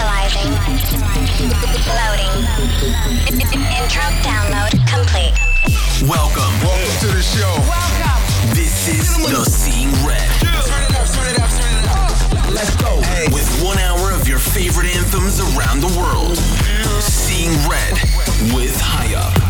Initializing. Loading. Intro download complete. Welcome. Welcome to the show. Welcome. This is The Seeing Red. Let's go. Hey. With one hour of your favorite anthems around the world. Seeing Red with High Up.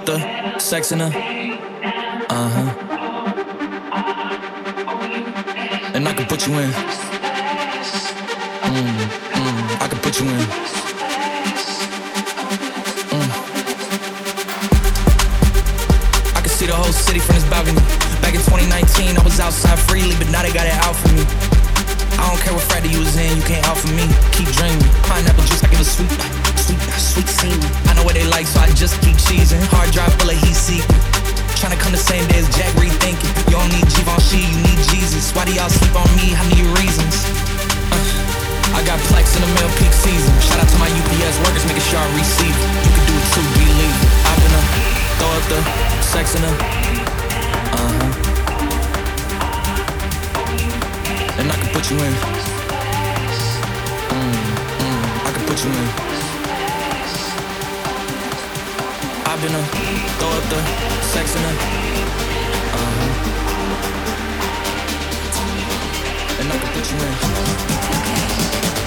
Up the sex in her. Uh huh. and I can put you in. Mm, mm, I can put you in. Mm. I can see the whole city from this balcony. Back in 2019, I was outside freely, but now they got it out for me. I don't care what Friday you was in, you can't out for me. Keep dreaming. Pineapple juice, I give a sweet, sweet, sweet scene. I know what they like, so I just keep cheesing. Hard drive full of heat seeking. Tryna come the same day as Jack rethinking. You don't need Givenchy, you need Jesus. Why do y'all sleep on me? How many reasons? Uh, I got plex in the mail peak season. Shout out to my UPS workers, making sure I receive it. You can do it too, believe it. Been up, throw up the sex in her. Uh huh. And I can put you in. Mm, mm, I can put you in. Been a throw up the sex in her. Uh huh. And I can put you in. Mm,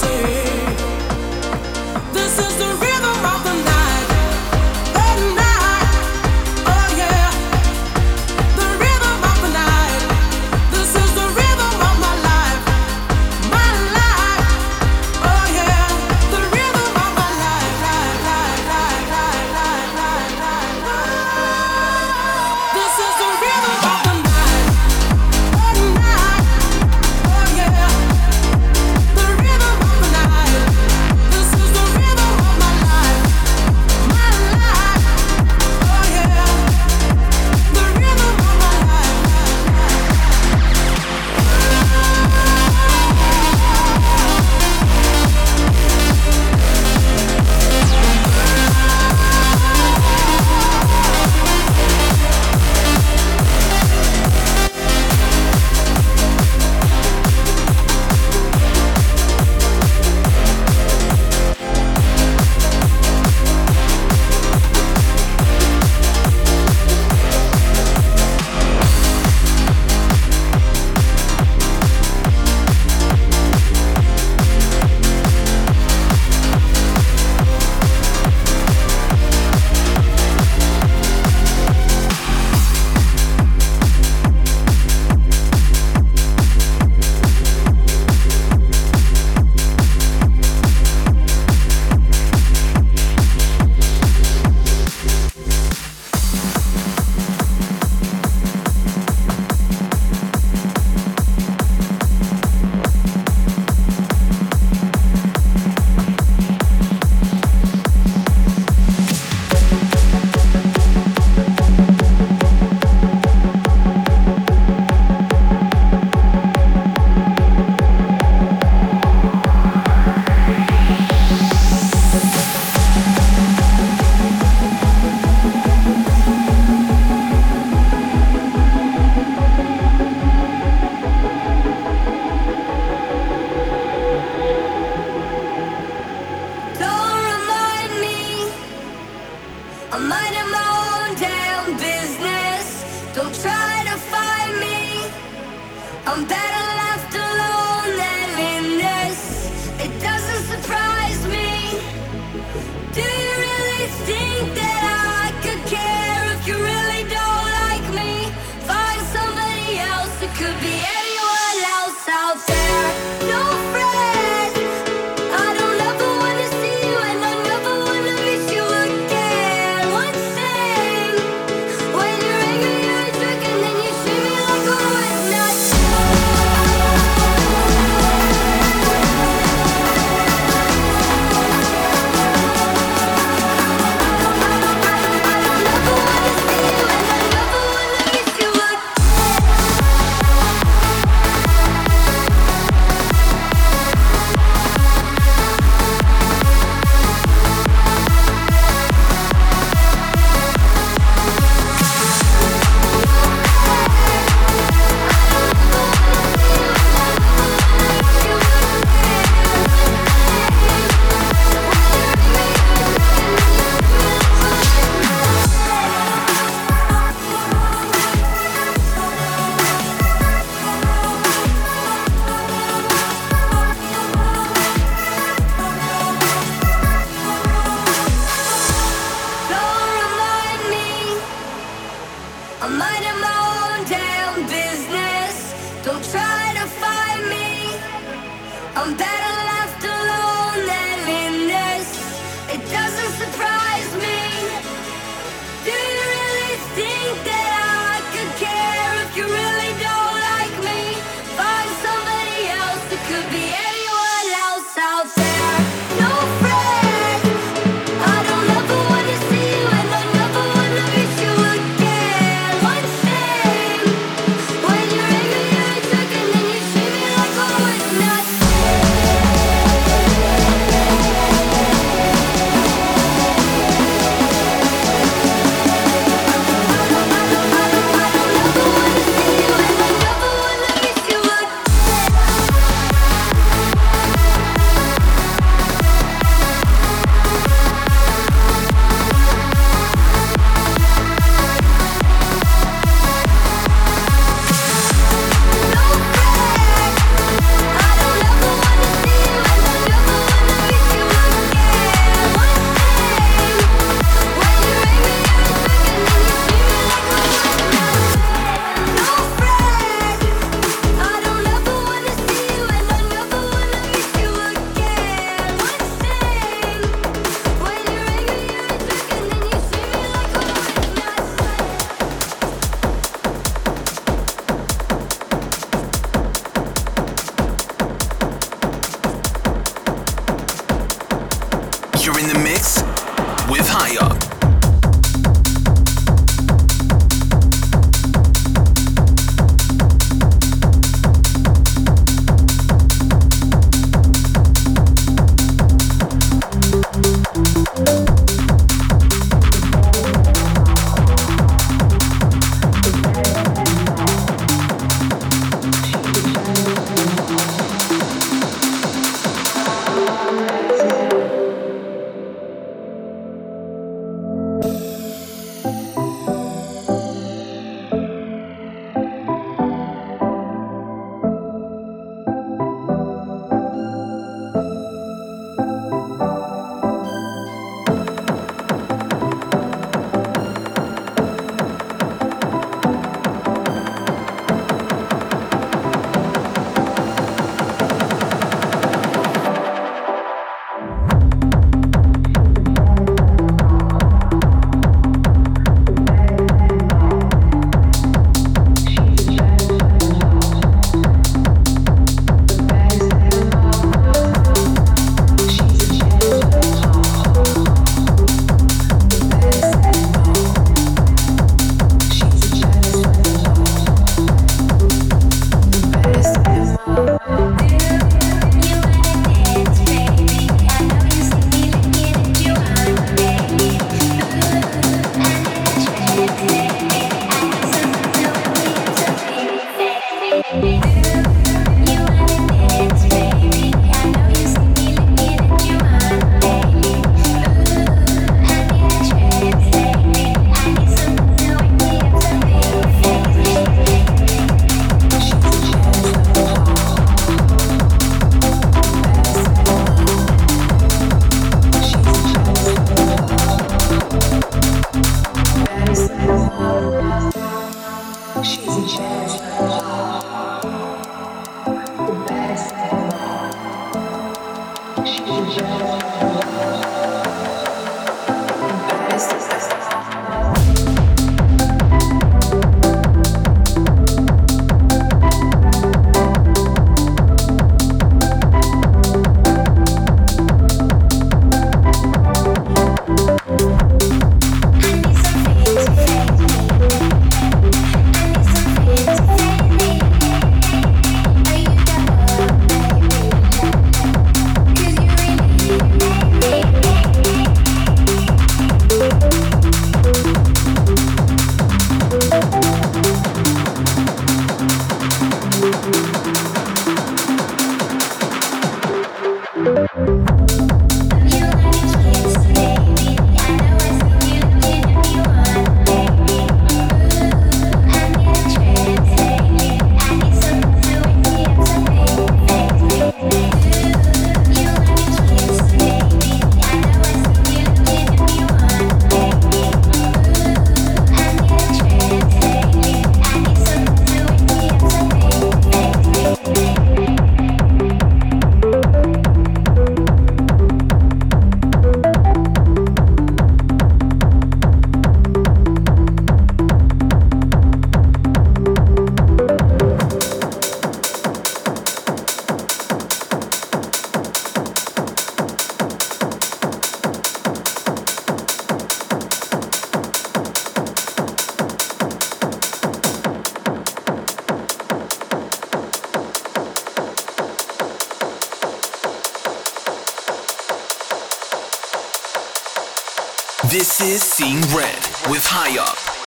say, I'm minding my own damn business. Don't try to find me. I'm back.